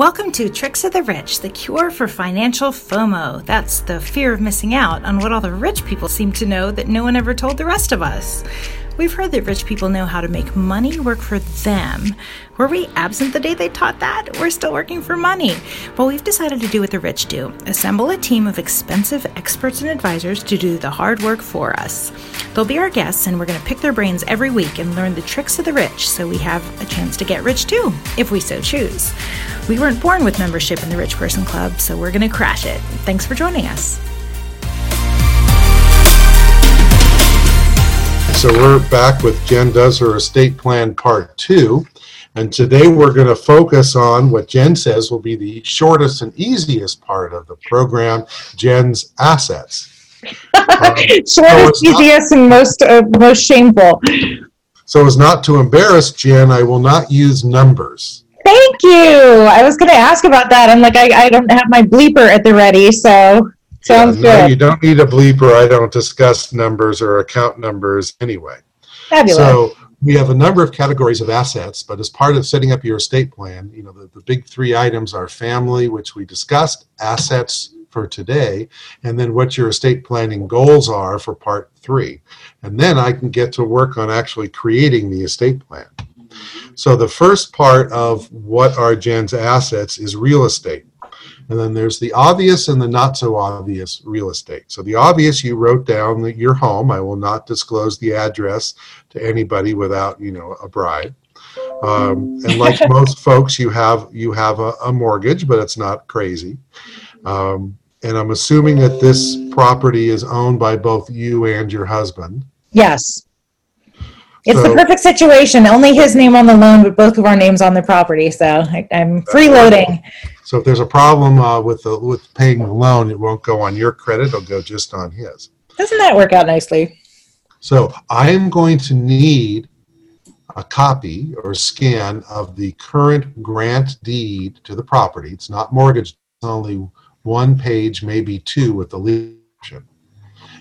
Welcome to Tricks of the Rich, the cure for financial FOMO. That's the fear of missing out on what all the rich people seem to know that no one ever told the rest of us. We've heard that rich people know how to make money work for them. Were we absent the day they taught that? We're still working for money. Well, we've decided to do what the rich do assemble a team of expensive experts and advisors to do the hard work for us. They'll be our guests, and we're going to pick their brains every week and learn the tricks of the rich so we have a chance to get rich too, if we so choose. We weren't born with membership in the Rich Person Club, so we're going to crash it. Thanks for joining us. So we're back with Jen Does Her Estate Plan Part 2. And today we're going to focus on what Jen says will be the shortest and easiest part of the program, Jen's assets. Um, shortest, so easiest, and most, uh, most shameful. So as not to embarrass Jen, I will not use numbers. Thank you. I was going to ask about that. I'm like, I, I don't have my bleeper at the ready, so Sounds yeah, no, good. you don't need a bleeper. I don't discuss numbers or account numbers anyway. Fabulous. So we have a number of categories of assets, but as part of setting up your estate plan, you know, the, the big three items are family, which we discussed, assets for today, and then what your estate planning goals are for part three. And then I can get to work on actually creating the estate plan. So the first part of what are Jen's assets is real estate. And then there's the obvious and the not so obvious real estate. So the obvious, you wrote down that your home. I will not disclose the address to anybody without, you know, a bribe. Um, and like most folks, you have you have a, a mortgage, but it's not crazy. Um, and I'm assuming that this property is owned by both you and your husband. Yes. It's so, the perfect situation. Only his name on the loan, but both of our names on the property. So I, am freeloading. So if there's a problem uh, with the with paying the loan, it won't go on your credit; it'll go just on his. Doesn't that work out nicely? So I am going to need a copy or scan of the current grant deed to the property. It's not mortgage; it's only one page, maybe two, with the lease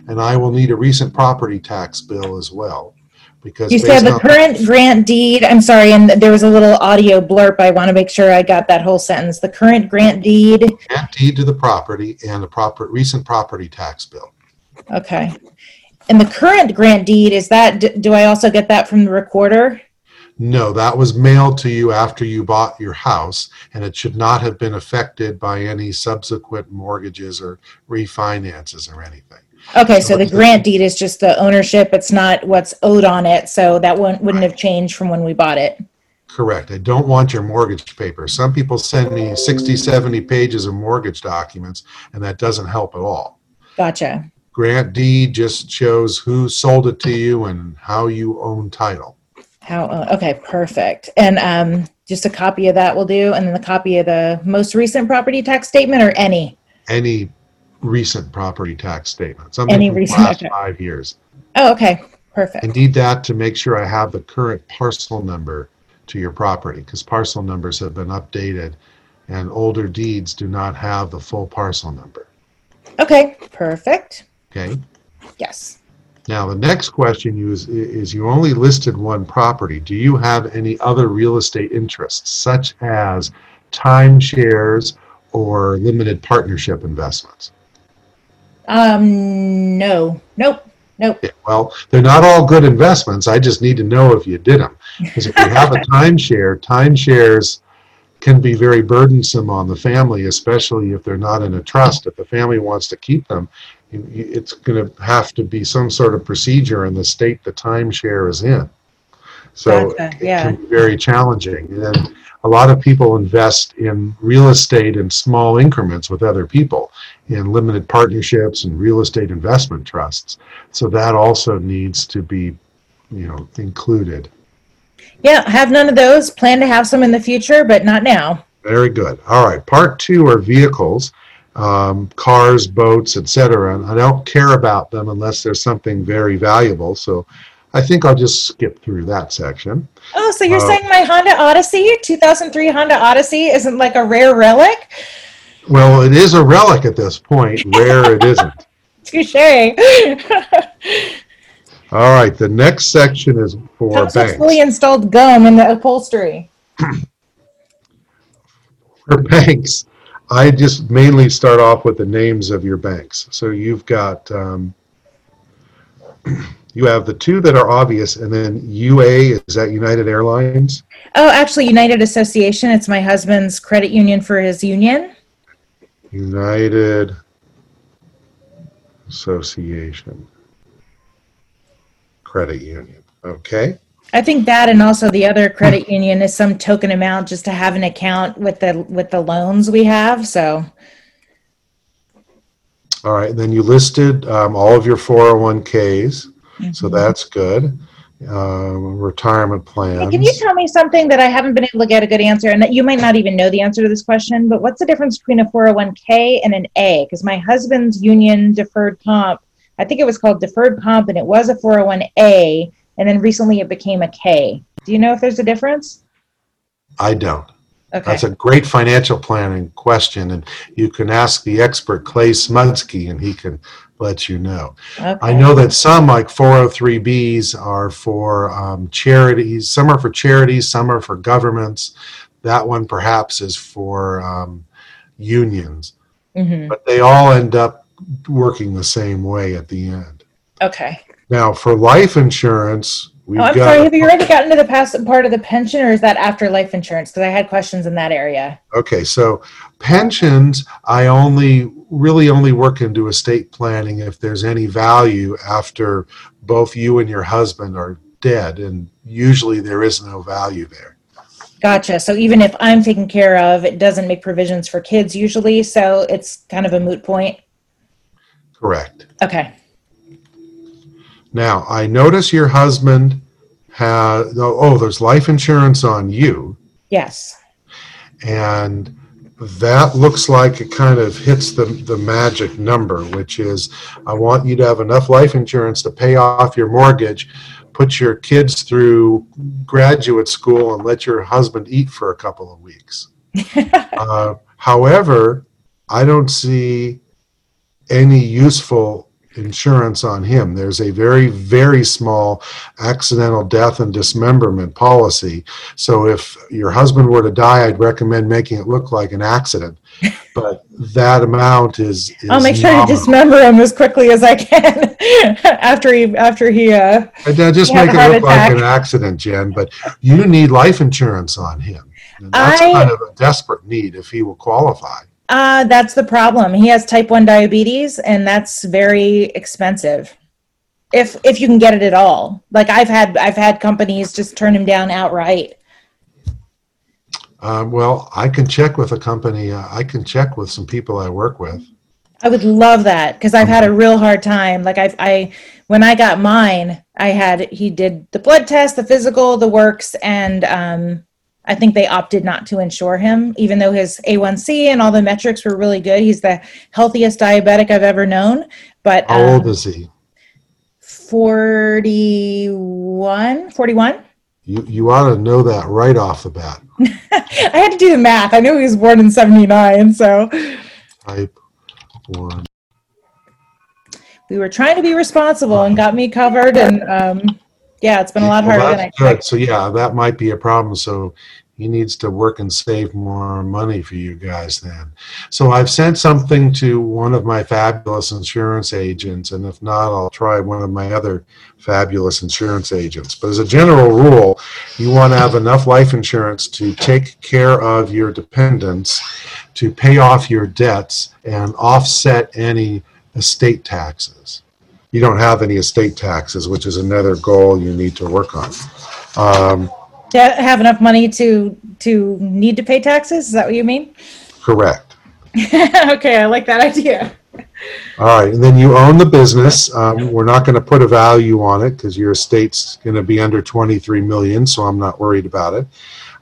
And I will need a recent property tax bill as well because you said the current grant deed i'm sorry and there was a little audio blurb i want to make sure i got that whole sentence. The current grant deed? Grant deed to the property and the proper recent property tax bill. Okay. And the current grant deed is that do i also get that from the recorder? No that was mailed to you after you bought your house and it should not have been affected by any subsequent mortgages or refinances or anything Okay, so the grant deed is just the ownership, it's not what's owed on it, so that wouldn't, wouldn't have changed from when we bought it. Correct. I don't want your mortgage paper. Some people send me 60, 70 pages of mortgage documents, and that doesn't help at all. Gotcha. Grant deed just shows who sold it to you and how you own title. How, uh, okay, perfect. And um, just a copy of that will do, and then the copy of the most recent property tax statement or any? Any recent property tax statement, something Any from the recent- last okay. five years. Oh, okay, perfect. I need that to make sure I have the current parcel number to your property, because parcel numbers have been updated, and older deeds do not have the full parcel number, Okay, perfect. okay? Yes. Now, the next question you is, is you only listed one property. Do you have any other real estate interests, such as timeshares or limited partnership investments? Um, no, nope, nope. Yeah, well, they're not all good investments. I just need to know if you did them. Because if you have a timeshare, timeshares can be very burdensome on the family, especially if they're not in a trust. If the family wants to keep them, it's going to have to be some sort of procedure in the state the timeshare is in. So Gotcha, it yeah. can be very challenging. And a lot of people invest in real estate in small increments with other people in limited partnerships and real estate investment trusts. So that also needs to be, you know, included. Yeah, have none of those. Plan to have some in the future, but not now. Very good. All right. Part two are vehicles, um, cars, boats, etc. And I don't care about them unless there's something very valuable. So I think I'll just skip through that section. Oh, so you're Uh, saying my Honda Odyssey, 2003 Honda Odyssey, isn't like a rare relic? Well, it is a relic at this point. Rare it isn't. Touche. All right. The next section is for Comes banks. fully installed gum in the upholstery. For banks, I just mainly start off with the names of your banks. So you've got, um, you have the two that are obvious, and then UA, is that United Airlines? Oh, actually, United Association. It's my husband's credit union for his union. United Association Credit Union. Okay. I think that and also the other credit union is some token amount just to have an account with the with the loans we have. So All right. And then you listed um, all of your 401ks. So Mhm. that's good. Um, retirement plans. Hey, can you tell me something that I haven't been able to get a good answer, and that you might not even know the answer to this question? But what's the difference between a 401k and an A? Because my husband's union deferred comp, I think it was called deferred comp, and it was a 401a, and then recently it became a K. Do you know if there's a difference? I don't. Okay. That's a great financial planning question, and you can ask the expert Clay Smudsky, and he can let you know. I know that some, like 403Bs, are for um, charities. Some are for charities, some are for governments. That one perhaps is for um, unions, hmm but they all end up working the same way at the end. Okay. Now, for life insurance, we've Oh, I'm sorry. Have you already gotten to the past part of the pension, or is that after life insurance? Because I had questions in that area. Okay, so pensions, I only really only work into estate planning if there's any value after both you and your husband are dead, and usually there is no value there. Gotcha. So even if I'm taken care of, it doesn't make provisions for kids usually. So it's kind of a moot point. Correct. Okay. Now, I notice your husband has, oh, oh, there's life insurance on you, Yes. and that looks like it kind of hits the, the magic number, which is I want you to have enough life insurance to pay off your mortgage, put your kids through graduate school, and let your husband eat for a couple of weeks. Uh, however, I don't see any useful insurance on him. There's a very, very small accidental death and dismemberment policy. So if your husband were to die, I'd recommend making it look like an accident. But that amount is. is I'll make sure to dismember him as quickly as I can after he after he uh And just he make it heart look like an accident, Jen. But you need life insurance on him. And that's I- kind of a desperate need if he will qualify. Uh that's the problem. He has type 1 diabetes and that's very expensive. If if you can get it at all. Like I've had I've had companies just turn him down outright. Um, well, I can check with a company. Uh, I can check with some people I work with. I would love that because I've had a real hard time. Like I, I, when I got mine, I had he did the blood test, the physical, the works, and um, I think they opted not to insure him, even though his A1C and all the metrics were really good. He's the healthiest diabetic I've ever known. But How old um, is he? 41, 41. You you ought to know that right off the bat. I had to do the math. I knew he was born in 79, so Type one. we were trying to be responsible and got me covered. And um, yeah, it's been a lot Well, harder than I expected. So yeah, that might be a problem. So he needs to work and save more money for you guys then. So I've sent something to one of my fabulous insurance agents, and if not, I'll try one of my other fabulous insurance agents. But as a general rule, you want to have enough life insurance to take care of your dependents, to pay off your debts, and offset any estate taxes. You don't have any estate taxes, which is another goal you need to work on. Um, to have enough money to to need to pay taxes is that what you mean correct. okay i like that idea All right, and then you own the business. Um, we're not going to put a value on it because your estate's going to be under 23 million, so I'm not worried about it.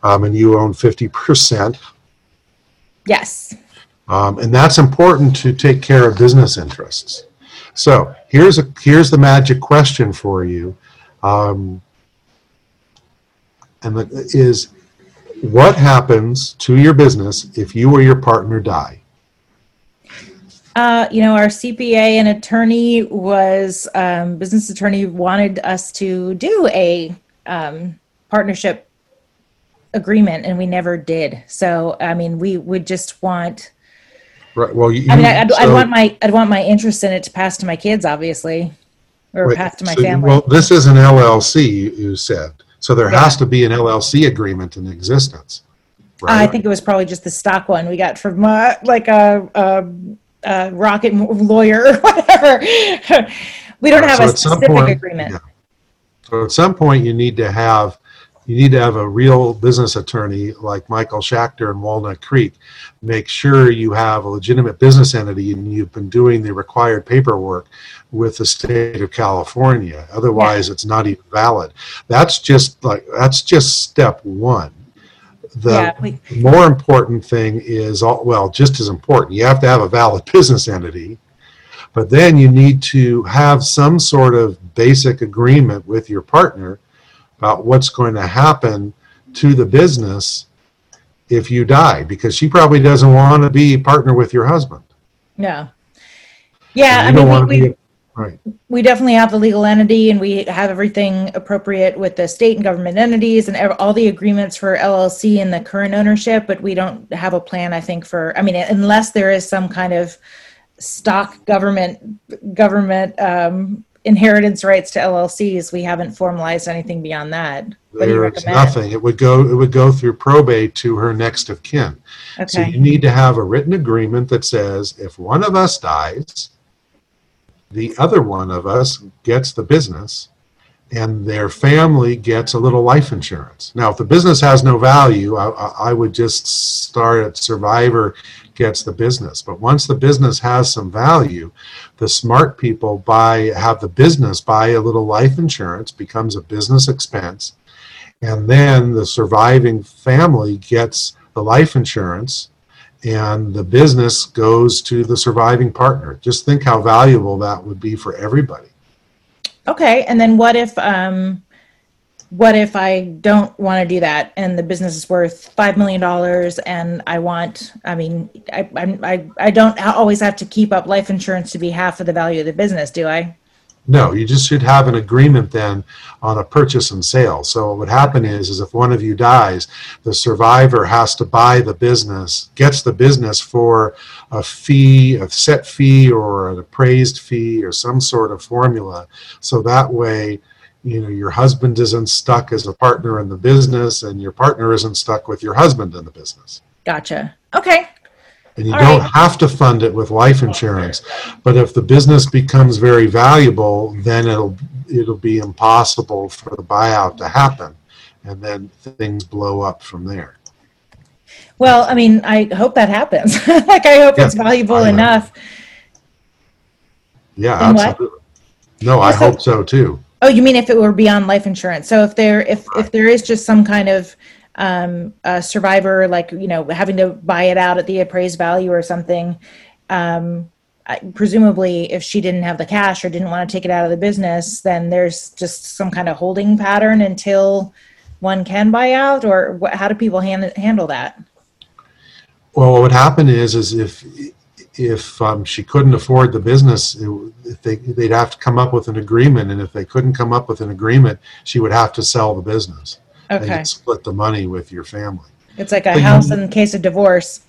Um, and you own 50%. yes Um, and that's important to take care of business interests. So here's a here's the magic question for you, um, and that is, what happens to your business if you or your partner die? uh, you know our cpa and attorney was um, business attorney wanted us to do a um, partnership agreement and we never did. So, I mean, we would just want, Right, well, you. I mean, I'd, I'd want my, I'd want my interest in it to pass to my kids, obviously, or pass to my so- family. Well, this is an LLC, you said, so there Yeah. has to be an LLC agreement in existence. I think it was probably just the stock one we got from uh, like a, a, a rocket lawyer or whatever. we don't have so a specific point- agreement. yeah. So at some point, you need to have, you need to have a real business attorney like Michael Schachter in Walnut Creek. Make sure you have a legitimate business entity and you've been doing the required paperwork with the state of California. Otherwise, it's not even valid. That's just like, that's just step one. The yeah, we, more important thing is, all- well, just as important, you have to have a valid business entity. But then you need to have some sort of basic agreement with your partner about what's going to happen to the business if you die, because she probably doesn't want to be partner with your husband. yeah. Yeah, I And you don't mean, we, we, right. we definitely have the legal entity and we have everything appropriate with the state and government entities and ev- all the agreements for LLC and the current ownership, but we don't have a plan, I think, for, I mean, unless there is some kind of stock government, government, um, inheritance rights to LLCs, we haven't formalized anything beyond that. What do you There's recommend? nothing. It would go, it would go through probate to her next of kin. So Okay, you need to have a written agreement that says if one of us dies, the other one of us gets the business and their family gets a little life insurance. Now, if the business has no value, I, I would just start at survivor gets the business. But once the business has some value, the smart people buy, have the business buy a little life insurance, becomes a business expense. And then the surviving family gets the life insurance and the business goes to the surviving partner. Just think how valuable that would be for everybody. okay, and then what if, um, what if I don't want to do that and the business is worth five million dollars and I want, I mean, I, I, I don't always have to keep up life insurance to be half of the value of the business, do I? No, you just should have an agreement then on a purchase and sale. So what would happen is, is if one of you dies, the survivor has to buy the business, gets the business for a fee, a set fee or an appraised fee or some sort of formula. So that way, you know, your husband isn't stuck as a partner in the business and your partner isn't stuck with your husband in the business. Gotcha. Okay. And you All don't right. have to fund it with life insurance. But if the business becomes very valuable, then it'll, it'll be impossible for the buyout to happen. And then things blow up from there. Well, I mean, I hope that happens. like, I hope Yeah, it's valuable enough. Yeah, And what? absolutely. No, I So- hope so too. Oh, you mean if it were beyond life insurance? So if there, if if there is just some kind of um, a survivor, like you know, having to buy it out at the appraised value or something, um, presumably, if she didn't have the cash or didn't want to take it out of the business, then there's just some kind of holding pattern until one can buy out, or what, how do people hand, handle that? Well, what would happen is, is if, if um, she couldn't afford the business, it, they, they'd have to come up with an agreement. And if they couldn't come up with an agreement, she would have to sell the business. And Okay, split the money with your family. it's like a But you- house in case of divorce.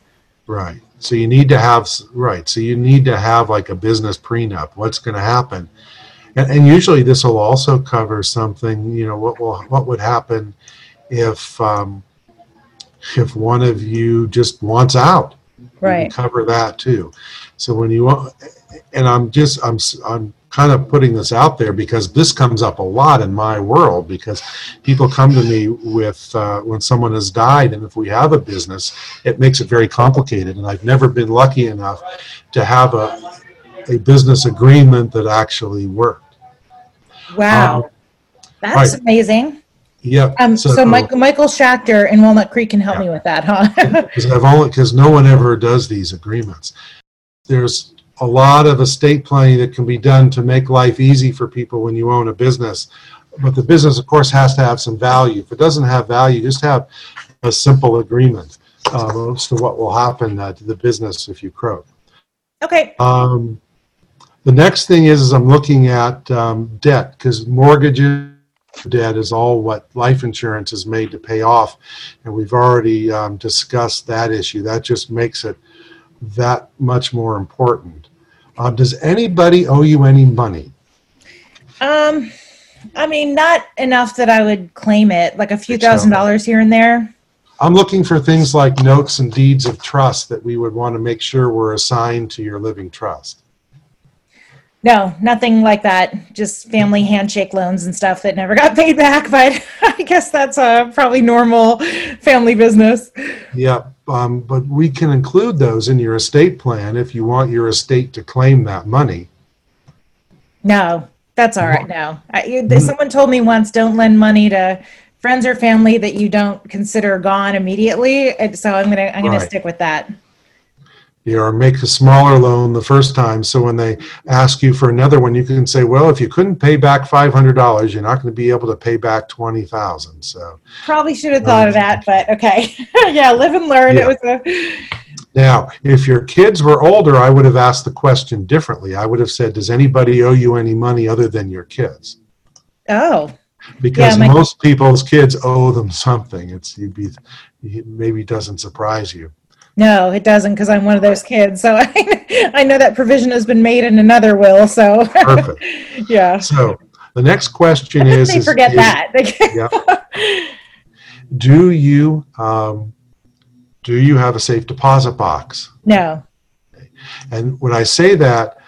Right. So you need to have right. So you need to have like a business prenup. What's going to happen? And, and usually this will also cover something. You know what will what would happen if um, if one of you just wants out. Right. cover that too. So when you want, and I'm just I'm I'm kind of putting this out there because this comes up a lot in my world because people come to me with uh, when someone has died and if we have a business it makes it very complicated and i've never been lucky enough to have a, a business agreement that actually worked Wow, Um, that's right. amazing. yeah. Um, so, Michael, Michael Schachter in Walnut Creek can help Yeah. me with that, huh? because I've only because no one ever does these agreements. There's a lot of estate planning that can be done to make life easy for people when you own a business, but the business, of course, has to have some value. If it doesn't have value, just have a simple agreement uh, as to what will happen uh, to the business if you croak. okay. Um, the next thing is, is I'm looking at um, debt because mortgages debt is all what life insurance is made to pay off. And we've already um, discussed that issue. That just makes it that much more important. Uh, does anybody owe you any money? Um, I mean, not enough that I would claim it, like a few so. thousand dollars here and there. I'm looking for things like notes and deeds of trust that we would want to make sure were assigned to your living trust. No, nothing like that. Just family handshake loans and stuff that never got paid back. But I guess that's uh, probably normal family business. Yeah, um, but we can include those in your estate plan if you want your estate to claim that money. No, that's all right. No, I, you- someone told me once, don't lend money to friends or family that you don't consider gone immediately. And so I'm gonna I'm gonna Right. stick with that. Or make a smaller loan the first time, so when they ask you for another one, you can say, "Well, if you couldn't pay back five hundred dollars, you're not going to be able to pay back twenty thousand. So Probably should have thought of um, that, but okay. yeah, live and learn. Yeah. It was a now, if your kids were older, I would have asked the question differently. I would have said, "Does anybody owe you any money other than your kids?" oh Because Yeah, my- most people's kids owe them something. It's you'd be it maybe doesn't surprise you. No, it doesn't because I'm one of those kids. So I, I know that provision has been made in another will. So Perfect. yeah, So the next question is, they forget is- that. Yeah. Do you um, do you have a safe deposit box? no. And when I say that,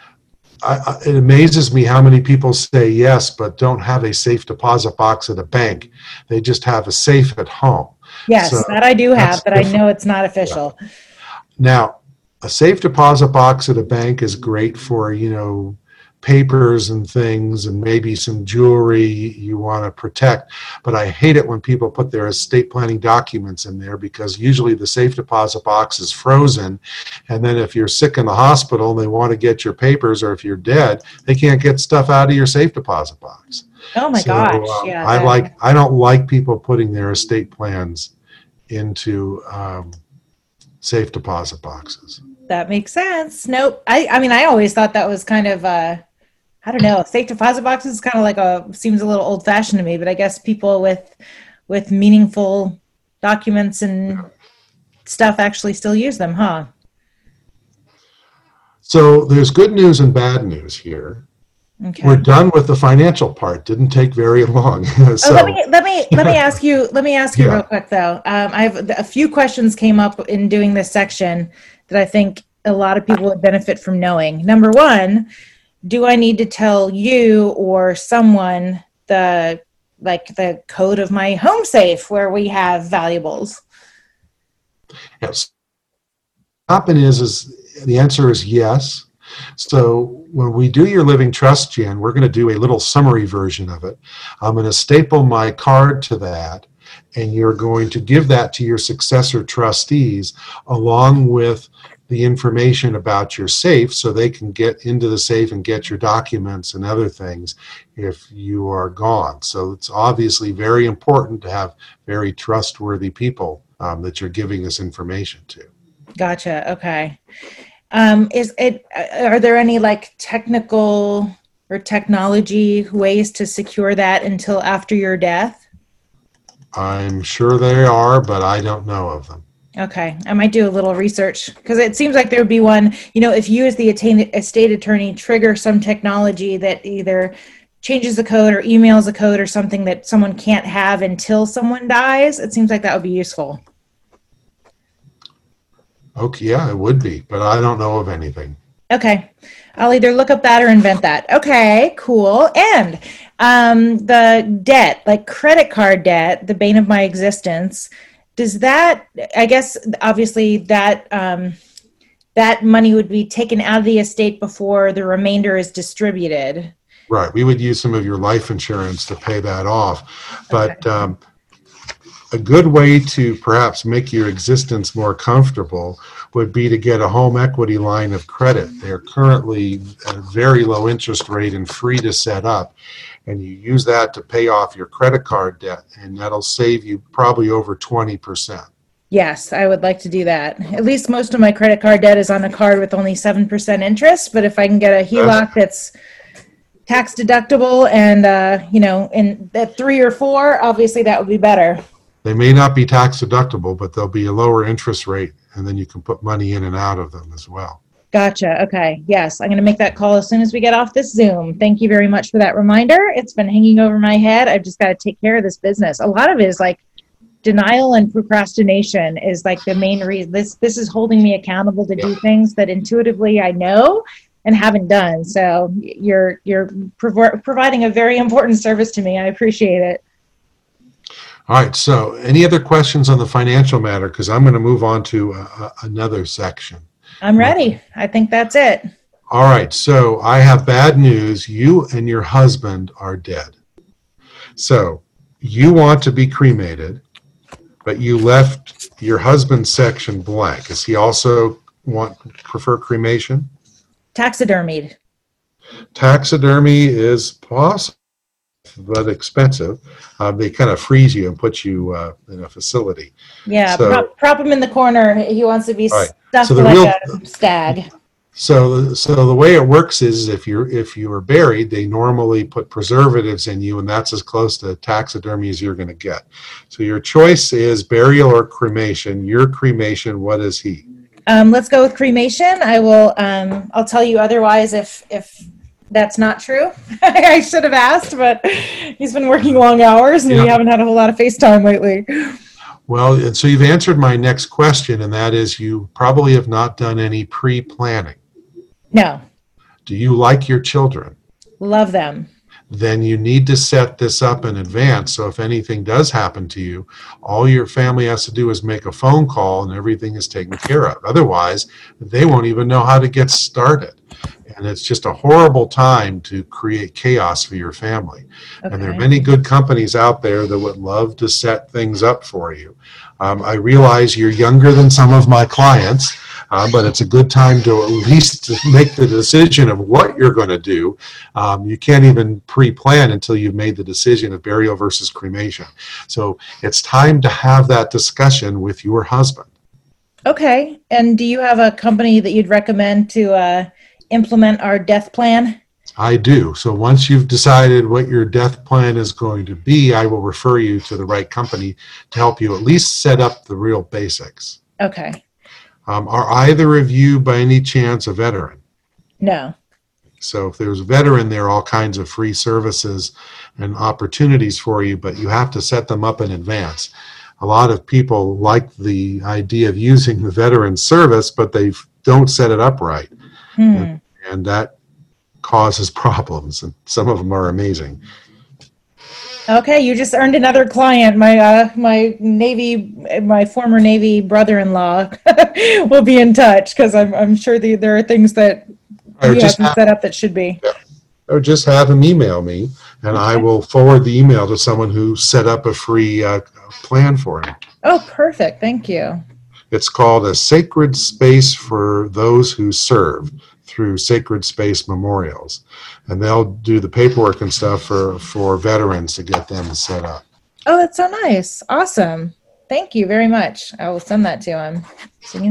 I, I, it amazes me how many people say yes, but don't have a safe deposit box at a bank. They just have a safe at home. Yes, So, that I do have, but I know it's not official. Now, a safe deposit box at a bank is great for, you know, papers and things and maybe some jewelry you want to protect. But I hate it when people put their estate planning documents in there because usually the safe deposit box is frozen. And then if you're sick in the hospital and they want to get your papers or if you're dead, they can't get stuff out of your safe deposit box. Oh my So, gosh! um, yeah, I like I don't like people putting their estate plans into um, safe deposit boxes. that makes sense. Nope. I I mean, I always thought that was kind of uh, I don't know. Safe deposit boxes is kind of like a seems a little old fashioned to me, but I guess people with with meaningful documents and stuff actually still use them, huh? So there's good news and bad news here. Okay. We're done with the financial part. Didn't take very long. Oh, so let me let me let me ask you let me ask you Yeah. real quick though. Um, I have a few questions came up in doing this section that I think a lot of people would benefit from knowing. Number one, do I need to tell you or someone the like the code of my home safe where we have valuables? yes. Happen is is the answer is yes. So when we do your living trust, Jan, we're going to do a little summary version of it. I'm going to staple my card to that, and you're going to give that to your successor trustees along with the information about your safe so they can get into the safe and get your documents and other things if you are gone. So it's obviously very important to have very trustworthy people um, that you're giving this information to. Gotcha. Okay. Um, is it are there any like technical or technology ways to secure that until after your death? I'm sure they are, but I don't know of them. Okay, I might do a little research because it seems like there would be one. You know, if you, as the attain- estate attorney, trigger some technology that either changes the code or emails a code or something that someone can't have until someone dies, it seems like that would be useful. Okay, yeah, it would be, but I don't know of anything. Okay, I'll either look up that or invent that. Okay, cool. And um, the debt, like credit card debt, the bane of my existence, does that? I guess obviously that um, that money would be taken out of the estate before the remainder is distributed. Right, we would use some of your life insurance to pay that off. But um, a good way to perhaps make your existence more comfortable would be to get a home equity line of credit. They're currently at a very low interest rate and free to set up. And you use that to pay off your credit card debt, and that'll save you probably over 20%. Yes, I would like to do that. At least most of my credit card debt is on a card with only 7% interest, but if I can get a HELOC that's tax deductible and, uh, you know, in at three or four, obviously that would be better. They may not be tax deductible, but they'll be a lower interest rate, and then you can put money in and out of them as well. Gotcha. Okay. Yes, I'm going to make that call as soon as we get off this Zoom. Thank you very much for that reminder. It's been hanging over my head. I've just got to take care of this business. A lot of it is like denial and procrastination is like the main reason. This this is holding me accountable to do things that intuitively I know and haven't done. So you're you're prov- providing a very important service to me. I appreciate it. All right. So, any other questions on the financial matter? Because I'm going to move on to uh, another section. I'm ready. I think that's it. All right. So I have bad news. You and your husband are dead. So you want to be cremated, but you left your husband's section blank. Does he also want prefer cremation? Taxidermied. Taxidermy is possible, but expensive. Uh, they kind of freeze you and put you uh, in a facility. Yeah, So- prop, prop him in the corner. He wants to be Right. stuffed So the like real- a stag. So, so the way it works is if you're if you are buried, they normally put preservatives in you, and that's as close to taxidermy as you're going to get. So your choice is burial or cremation. Your cremation. What is he? Um, let's go with cremation. I will. Um, I'll tell you otherwise if if that's not true. I should have asked, but he's been working long hours, and we haven't had a whole lot of FaceTime lately. Well, and so you've answered my next question, and that is you probably have not done any pre-planning. No, Do you like your children? love them. Then you need to set this up in advance. So if anything does happen to you, all your family has to do is make a phone call and everything is taken care of. Otherwise, they won't even know how to get started. And it's just a horrible time to create chaos for your family. And there are many good companies out there that would love to set things up for you. Um, I realize you're younger than some of my clients, uh, but it's a good time to at least make the decision of what you're going to do. Um, you can't even pre-plan until you've made the decision of burial versus cremation. So it's time to have that discussion with your husband. Okay. And do you have a company that you'd recommend to uh, implement our death plan? I do. So once you've decided what your death plan is going to be, I will refer you to the right company to help you at least set up the real basics. Okay. Um, are either of you, by any chance, a veteran? No. So if there's a veteran, there are all kinds of free services and opportunities for you, but you have to set them up in advance. A lot of people like the idea of using the veteran service, but they don't set it up right, Hmm. and that causes problems. And some of them are amazing. Okay, you just earned another client. My uh, my Navy, my former Navy brother-in-law will be in touch because I'm I'm sure the, there are things that Or you just haven't set up that should be. or just have them email me, and I will forward the email to someone who set up a free uh, plan for him. Oh, perfect. Thank you. It's called a sacred space for those who serve through Sacred Space Memorials. And they'll do the paperwork and stuff for, for veterans to get them set up. Oh, that's so nice. Awesome. Thank you very much. I will send that to him.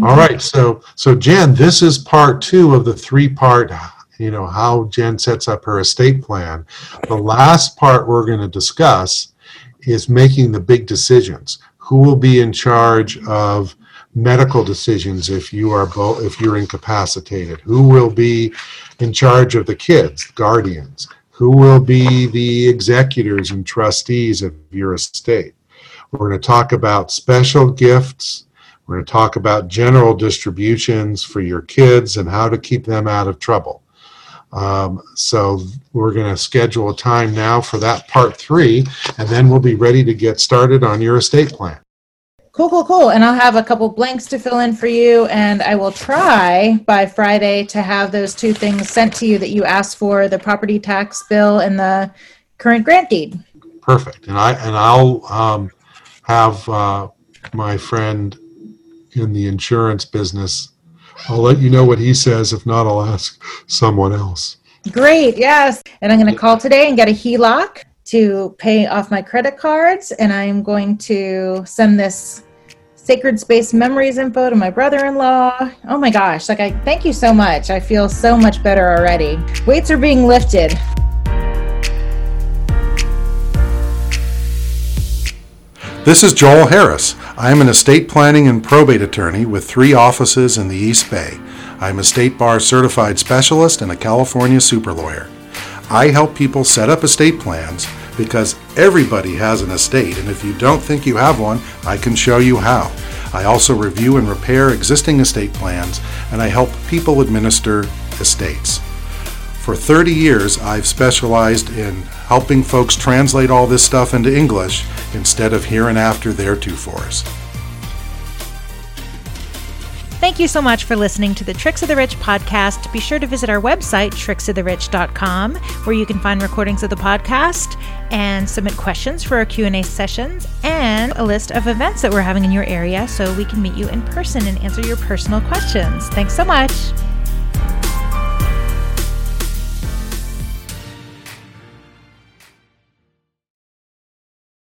All right. So, so Jen, this is part two of the three part, you know, how Jen sets up her estate plan. The last part we're going to discuss is making the big decisions. Who will be in charge of medical decisions if you are both if you're incapacitated? Who will be in charge of the kids, guardians? Who will be the executors and trustees of your estate? We're going to talk about special gifts. We're going to talk about general distributions for your kids and how to keep them out of trouble. Um, so we're going to schedule a time now for that part three, and then we'll be ready to get started on your estate plan. Cool, cool, cool. And I'll have a couple blanks to fill in for you. And I will try by Friday to have those two things sent to you that you asked for the property tax bill and the current grant deed. Perfect. And I and I'll um, have uh, my friend in the insurance business. I'll let you know what he says. If not, I'll ask someone else. Great, yes. And I'm going to call today and get a HELOC to pay off my credit cards. And I'm going to send this sacred space memories info to my brother-in-law. Oh my gosh, like I thank you so much. I feel so much better already. Weights are being lifted. This is Joel Harris. I am an estate planning and probate attorney with three offices in the East Bay. I'm a state bar certified specialist and a California super lawyer. I help people set up estate plans because everybody has an estate, and if you don't think you have one, I can show you how. I also review and repair existing estate plans, and I help people administer estates. For 30 years, I've specialized in helping folks translate all this stuff into English instead of here and after theretofores. Thank you so much for listening to the Tricks of the Rich podcast. Be sure to visit our website, tricksoftherich.com, where you can find recordings of the podcast and submit questions for our Q&A sessions and a list of events that we're having in your area so we can meet you in person and answer your personal questions. Thanks so much.